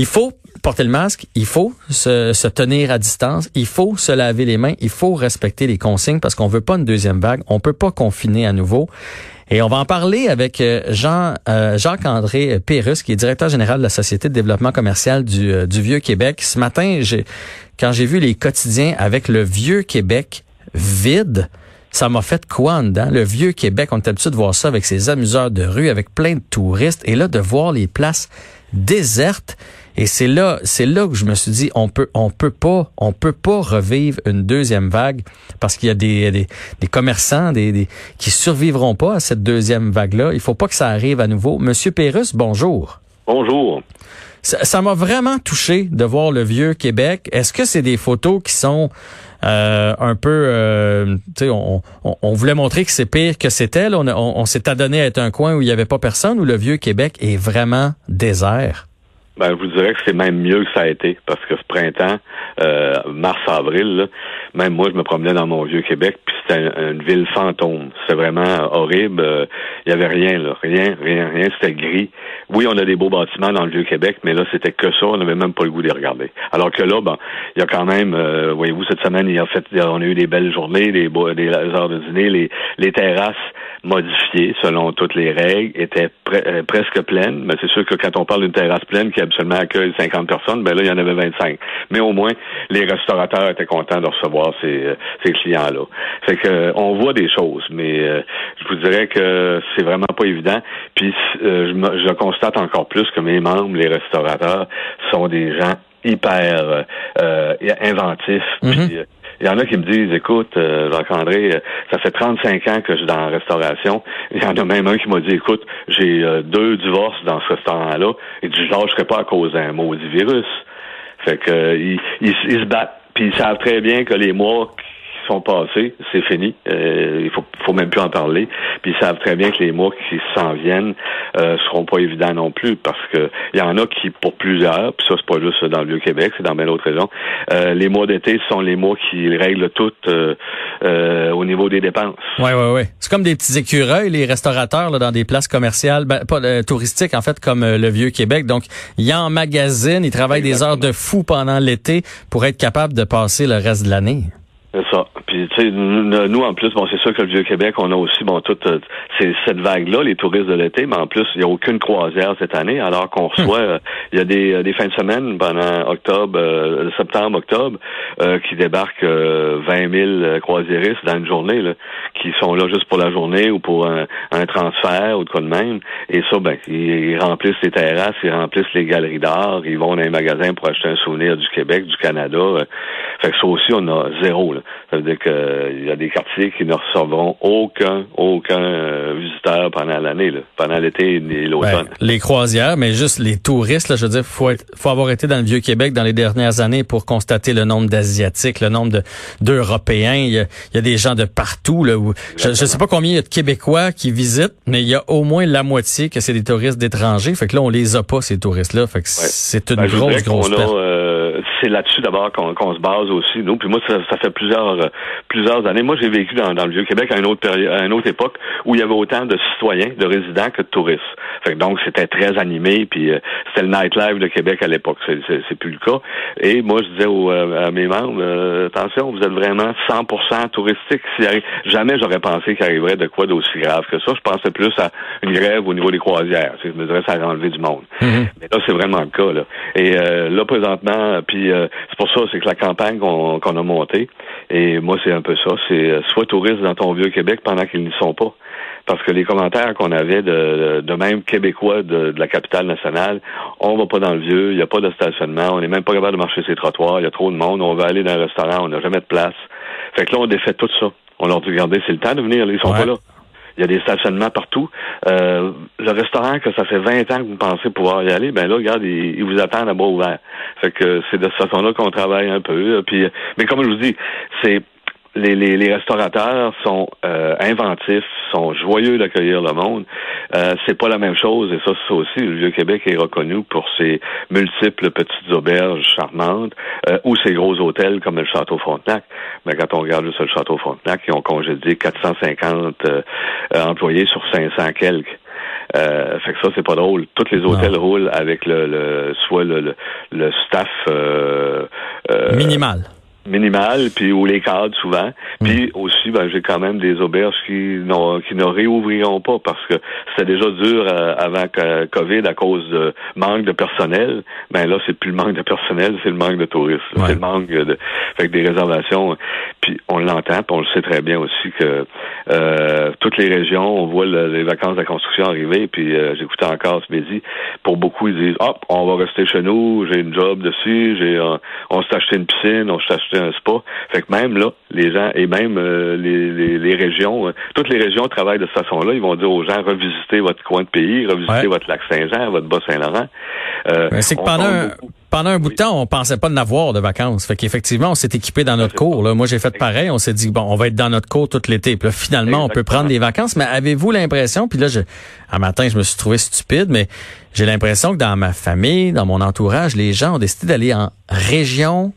Il faut porter le masque, il faut se, se, tenir à distance, il faut se laver les mains, il faut respecter les consignes parce qu'on veut pas une deuxième vague, on peut pas confiner à nouveau. Et on va en parler avec euh, Jean euh, Jacques-André Pérus, qui est directeur général de la Société de développement commercial du, euh, du Vieux-Québec. Ce matin, j'ai quand j'ai vu les quotidiens avec le Vieux-Québec vide, ça m'a fait quoi en dedans? Le vieux Québec, on est habitué de voir ça avec ses amuseurs de rue, avec plein de touristes, et là, de voir les places désertes. Et c'est là, c'est là que je me suis dit, on peut, on peut pas, on peut pas revivre une deuxième vague parce qu'il y a des, des, des commerçants, des, des, qui survivront pas à cette deuxième vague-là. Il faut pas que ça arrive à nouveau. Monsieur Pérus, bonjour. Bonjour. Ça m'a vraiment touché de voir le vieux Québec. Est-ce que c'est des photos qui sont euh, un peu, euh, tu sais, on, on, on, voulait montrer que c'est pire que c'était. On, on, on s'est adonné à être un coin où il n'y avait pas personne, où le vieux Québec est vraiment désert. Ben, je vous dirais que c'est même mieux que ça a été, parce que ce printemps, euh, mars-avril, même moi, je me promenais dans mon vieux Québec, puis c'était une ville fantôme. C'était vraiment horrible. Il euh, y avait rien, là. Rien, rien, rien. C'était gris. Oui, on a des beaux bâtiments dans le vieux Québec, mais là, c'était que ça. On n'avait même pas le goût les regarder. Alors que là, bon, il y a quand même, euh, voyez-vous, cette semaine, il a fait, on a eu des belles journées, des, des heures de dîner, les, les terrasses modifiées selon toutes les règles étaient euh, presque pleines. Mais c'est sûr que quand on parle d'une terrasse pleine qui absolument accueille 50 personnes, ben là, il y en avait 25. Mais au moins, les restaurateurs étaient contents de recevoir ces, euh, ces clients-là. Fait que on voit des choses, mais euh, je vous dirais que c'est vraiment pas évident. Puis je, je constate encore plus que mes membres, les restaurateurs, sont des gens hyper inventifs. Mm-hmm. Il y en a qui me disent, écoute, euh, Jacques-André, euh, ça fait 35 ans que je suis dans la restauration. Il y en a même un qui m'a dit, écoute, j'ai euh, deux divorces dans ce restaurant-là. Et du genre, je serais pas à cause d'un maudit virus. Fait que ils, ils, se battent. Puis ils savent très bien que les mois sont passés, c'est fini. Euh, il faut, faut même plus en parler. Puis ils savent très bien que les mois qui s'en viennent euh, seront pas évidents non plus, parce que il y en a qui, pour plusieurs, puis ça c'est pas juste dans le Vieux-Québec, c'est dans bien d'autres régions, euh, les mois d'été sont les mois qui règlent tout euh, au niveau des dépenses. Oui, oui, oui. C'est comme des petits écureuils, les restaurateurs là, dans des places commerciales, ben, pas touristiques en fait, comme le Vieux-Québec. Donc, ils emmagasine, ils travaillent des heures de fou pendant l'été pour être capables de passer le reste de l'année. C'est ça. Puis tu sais, nous en plus, bon, c'est sûr que le Vieux-Québec, on a aussi bon toute euh, cette vague-là, les touristes de l'été, mais en plus, il n'y a aucune croisière cette année, alors qu'on reçoit euh, il y a des, euh, des fins de semaine pendant octobre, septembre, octobre, qui débarquent 20 000 croisiéristes dans une journée, là, qui sont là juste pour la journée ou pour un, transfert ou de quoi de même. Et ça, ben, ils, remplissent les terrasses, ils remplissent les galeries d'art, ils vont dans les magasins pour acheter un souvenir du Québec, du Canada. Fait que ça aussi, on a zéro. Là. Ça veut dire qu'il euh, y a des quartiers qui ne recevront aucun, aucun euh, visiteur pendant l'année, pendant l'été et l'automne. les croisières, mais juste les touristes, là, je veux dire, faut faut avoir été dans le Vieux-Québec dans les dernières années pour constater le nombre d'Asiatiques, le nombre de d'Européens. Il, y a des gens de partout. Là, où, je ne sais pas combien il y a de Québécois qui visitent, mais il y a au moins la moitié que c'est des touristes d'étrangers. Fait que là, on les a pas, ces touristes-là. Fait que c'est une ben, grosse, grosse perte. Euh, c'est là-dessus d'abord qu'on se base aussi, nous. Puis moi, ça, ça fait plusieurs plusieurs années. Moi, j'ai vécu dans, le Vieux-Québec à une autre période, à une autre époque où il y avait autant de citoyens, de résidents que de touristes. Fait donc, c'était très animé, puis euh, c'était le nightlife de Québec à l'époque. C'est plus le cas. Et moi, je disais euh, à mes membres, euh, attention, vous êtes vraiment 100% touristique. jamais j'aurais pensé qu'il arriverait de quoi d'aussi grave que ça. Je pensais plus à une grève au niveau des croisières. Je me dirais ça a enlevé du monde. Mm-hmm. Mais là, c'est vraiment le cas. Là. Et là, présentement, puis c'est pour ça, c'est que la campagne qu'on a montée, et moi, c'est un peu ça. C'est euh, soit touriste dans ton vieux Québec pendant qu'ils n'y sont pas. Parce que les commentaires qu'on avait de, de, même québécois de, la capitale nationale, on va pas dans le vieux, il n'y a pas de stationnement, on n'est même pas capable de marcher ces trottoirs, il y a trop de monde, on va aller dans un restaurant, on n'a jamais de place. Fait que là, on défait tout ça. On leur dit, regardez, c'est le temps de venir, ils sont pas là. Il y a des stationnements partout. Euh, le restaurant que ça fait 20 ans que vous pensez pouvoir y aller, ben là, regarde, ils, vous attendent à bas ouvert. Fait que c'est de cette façon-là qu'on travaille un peu. Puis, mais comme je vous dis, c'est les, les, les, restaurateurs sont euh, inventifs, sont joyeux d'accueillir le monde. Euh, c'est pas la même chose, et ça, ça aussi, le Vieux-Québec est reconnu pour ses multiples petites auberges charmantes euh, ou ses gros hôtels comme le Château Frontenac. Mais quand on regarde juste le Château Frontenac, ils ont congédié 450 euh, employés sur 500 quelques. Euh, fait que ça, c'est pas drôle. Tous les hôtels roulent avec le, le soit le, le, le staff euh, minimal minimal, puis ou les cadres souvent. Mm. Puis aussi, ben, j'ai quand même des auberges qui, qui ne réouvriront pas parce que c'était déjà dur euh, avant que COVID à cause de manque de personnel. Ben là, c'est plus le manque de personnel, c'est le manque de touristes. C'est le manque de fait que des réservations. Puis on l'entend, puis on le sait très bien aussi que euh, toutes les régions, on voit les vacances de la construction arriver, puis euh, j'écoutais encore ce midi, pour beaucoup, ils disent Hop, on va rester chez nous, j'ai une job dessus, j'ai on s'est acheté une piscine, on s'est acheté un spa. Fait que même là, les gens et même euh, les, les, régions, euh, toutes les régions travaillent de cette façon-là. Ils vont dire aux gens revisitez votre coin de pays, revisitez votre lac Saint-Jean, votre Bas-Saint-Laurent. Euh, c'est que pendant un, pendant un bout de temps, on pensait pas de n'avoir de vacances. Fait qu'effectivement, on s'est équipé dans notre cours. Là. Moi, j'ai fait pareil. On s'est dit bon, on va être dans notre cours tout l'été. Puis là, finalement, on peut prendre des vacances. Mais avez-vous l'impression Puis là, je, un matin, je me suis trouvé stupide, mais j'ai l'impression que dans ma famille, dans mon entourage, les gens ont décidé d'aller en région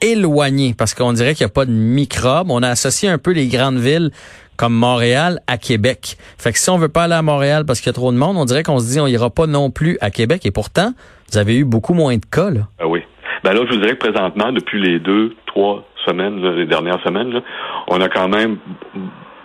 éloigné parce qu'on dirait qu'il n'y a pas de microbes. On a associé un peu les grandes villes comme Montréal à Québec. Fait que si on veut pas aller à Montréal parce qu'il y a trop de monde, on dirait qu'on se dit on ira pas non plus à Québec. Et pourtant, vous avez eu beaucoup moins de cas. Là. Ah oui. Ben là, je vous dirais que présentement, depuis les deux, trois semaines, les dernières semaines, on a quand même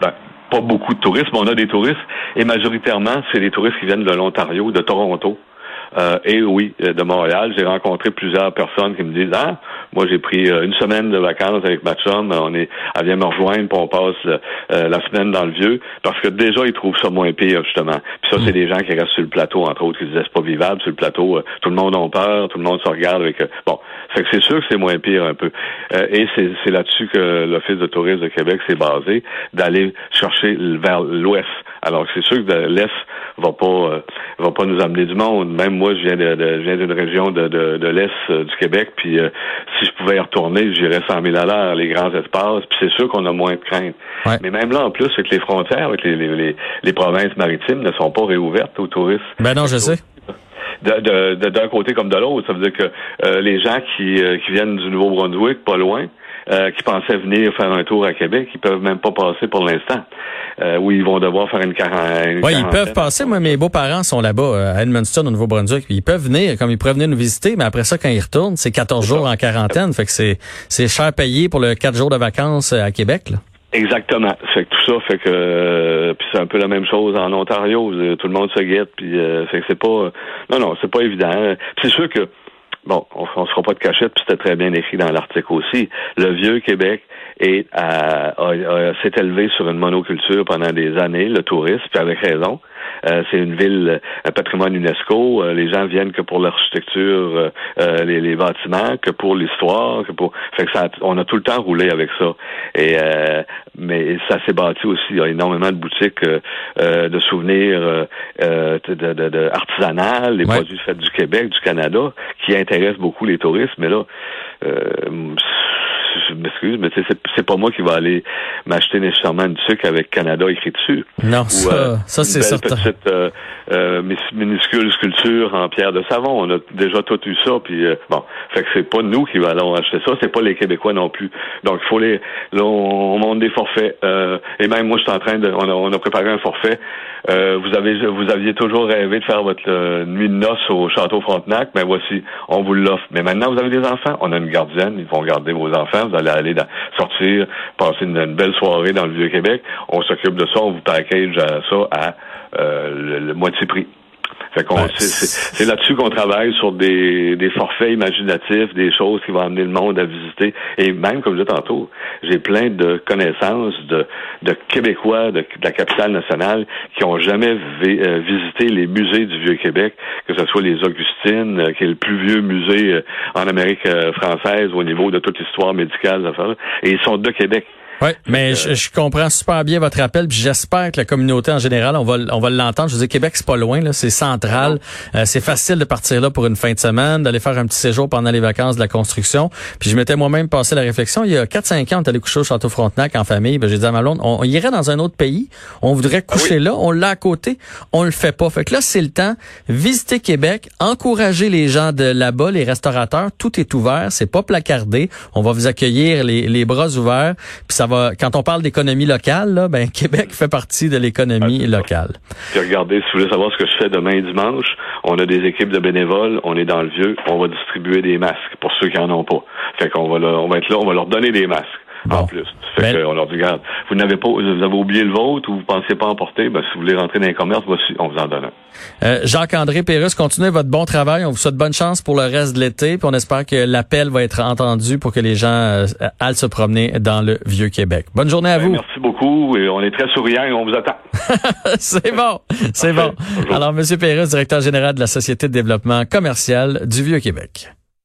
ben, pas beaucoup de touristes, mais on a des touristes. Et majoritairement, c'est des touristes qui viennent de l'Ontario, de Toronto. Euh, et oui, euh, de Montréal. J'ai rencontré plusieurs personnes qui me disent Ah, moi j'ai pris euh, une semaine de vacances avec ma chum, on est elle vient me rejoindre pour on passe la semaine dans le vieux. Parce que déjà, ils trouvent ça moins pire, justement. Puis ça, c'est mm. des gens qui restent sur le plateau, entre autres, qui disaient c'est pas vivable sur le plateau. tout le monde a peur, tout le monde se regarde avec bon. Fait que c'est sûr que c'est moins pire un peu. et c'est là-dessus que l'Office de tourisme de Québec s'est basé, d'aller chercher vers l'ouest. Alors c'est sûr que l'Est va pas va pas nous amener du monde. Même moi, je viens de, de viens d'une région de, de, de l'Est euh, du Québec, puis euh, si je pouvais y retourner, j'irais 100 000 à l'heure, les grands espaces, puis c'est sûr qu'on a moins de crainte. Mais même là, en plus, avec les frontières, avec les, les, les, provinces maritimes ne sont pas réouvertes aux touristes. Ben non, je sais d'un de, côté comme de l'autre. Ça veut dire que euh, les gens qui, qui viennent du Nouveau-Brunswick, pas loin, euh, qui pensaient venir faire un tour à Québec, ils peuvent même pas passer pour l'instant. Euh, où ils vont devoir faire une, quarantaine. Oui, ils peuvent passer. Moi, mes beaux-parents sont là-bas, euh, à Edmundston, au Nouveau-Brunswick. Ils peuvent venir, comme ils pourraient venir nous visiter, mais après ça, quand ils retournent, c'est 14 jours en quarantaine. Fait que c'est, c'est cher payé pour le 4 jours de vacances à Québec, là. Exactement. Fait que tout ça fait que puis c'est un peu la même chose en Ontario. Tout le monde se guette. Puis fait que c'est pas. non non, c'est pas évident. C'est sûr que bon, on, ne se fera pas de cachette, puis c'était très bien écrit dans l'article aussi. Le vieux Québec est s'est élevé sur une monoculture pendant des années, le tourisme, puis avec raison. Euh, c'est une ville, un patrimoine UNESCO. Euh, les gens viennent que pour l'architecture, euh, les, les, bâtiments, que pour l'histoire, que pour. Fait que ça, on a tout le temps roulé avec ça. Et mais ça s'est bâti aussi. Il y a énormément de boutiques de souvenirs de, de, de, artisanales, les produits faits du Québec, du Canada, qui intéressent beaucoup les touristes. Mais là, je m'excuse, mais c'est pas moi qui va aller m'acheter nécessairement une sucre avec Canada écrit dessus. Non, ça, euh, ça c'est certain. petite euh, euh, minuscule sculpture en pierre de savon. On a déjà tout eu ça, puis bon, fait que c'est pas nous qui allons acheter ça, c'est pas les Québécois non plus. Donc il faut les, là on, monte des forfaits. et même moi, je suis en train de, on a, on a préparé un forfait. vous avez, vous aviez toujours rêvé de faire votre nuit de noces au château Frontenac, mais voici, on vous l'offre. Mais maintenant, vous avez des enfants, on a une gardienne, ils vont garder vos enfants vous allez aller sortir, passer une, belle soirée dans le Vieux-Québec. On s'occupe de ça, on vous package ça à euh, le, moitié prix. Qu'on, c'est, là-dessus qu'on travaille sur des, des forfaits imaginatifs, des choses qui vont amener le monde à visiter. Et même, comme je disais tantôt, j'ai plein de connaissances de, de Québécois de, la capitale nationale qui ont jamais euh, visité les musées du Vieux-Québec, que ce soit les Augustines, euh, qui est le plus vieux musée euh, en Amérique française au niveau de toute l'histoire médicale. Et ils sont de Québec. Oui, mais je, je, comprends super bien votre appel, puis j'espère que la communauté en général, on va, on va l'entendre. Je veux dire, Québec, c'est pas loin, là, c'est central. Euh, c'est facile de partir là pour une fin de semaine, d'aller faire un petit séjour pendant les vacances de la construction. Puis je m'étais moi-même passé la réflexion. Il y a 4-5 ans, on est allé coucher au Château Frontenac en famille. Ben, j'ai dit à ma blonde, on, irait dans un autre pays. On voudrait ah coucher là. On l'a à côté. On le fait pas. Fait que là, c'est le temps. Visiter Québec, encourager les gens de là-bas, les restaurateurs. Tout est ouvert. C'est pas placardé. On va vous accueillir les, les bras ouverts. Puis ça va, quand on parle d'économie locale, là, ben, Québec fait partie de l'économie locale. Puis regardez, si vous voulez savoir ce que je fais demain dimanche, on a des équipes de bénévoles, on est dans le vieux, on va distribuer des masques pour ceux qui en ont pas. Fait qu'on va, on va être là, on va leur donner des masques. En plus. Fait ben- qu'on leur dit, regarde, vous n'avez pas, vous avez oublié le vôtre ou vous pensiez pas emporter, ben, si vous voulez rentrer dans les commerces, voici, on vous en donne un. Euh, Jacques-André Pérus, continuez votre bon travail. On vous souhaite bonne chance pour le reste de l'été. Puis on espère que l'appel va être entendu pour que les gens euh, aillent se promener dans le Vieux-Québec. Bonne journée à ben, vous. Merci beaucoup. Et on est très souriants et on vous attend. c'est bon. C'est bon. Alors, Monsieur Pérus, directeur général de la Société de développement commercial du Vieux-Québec.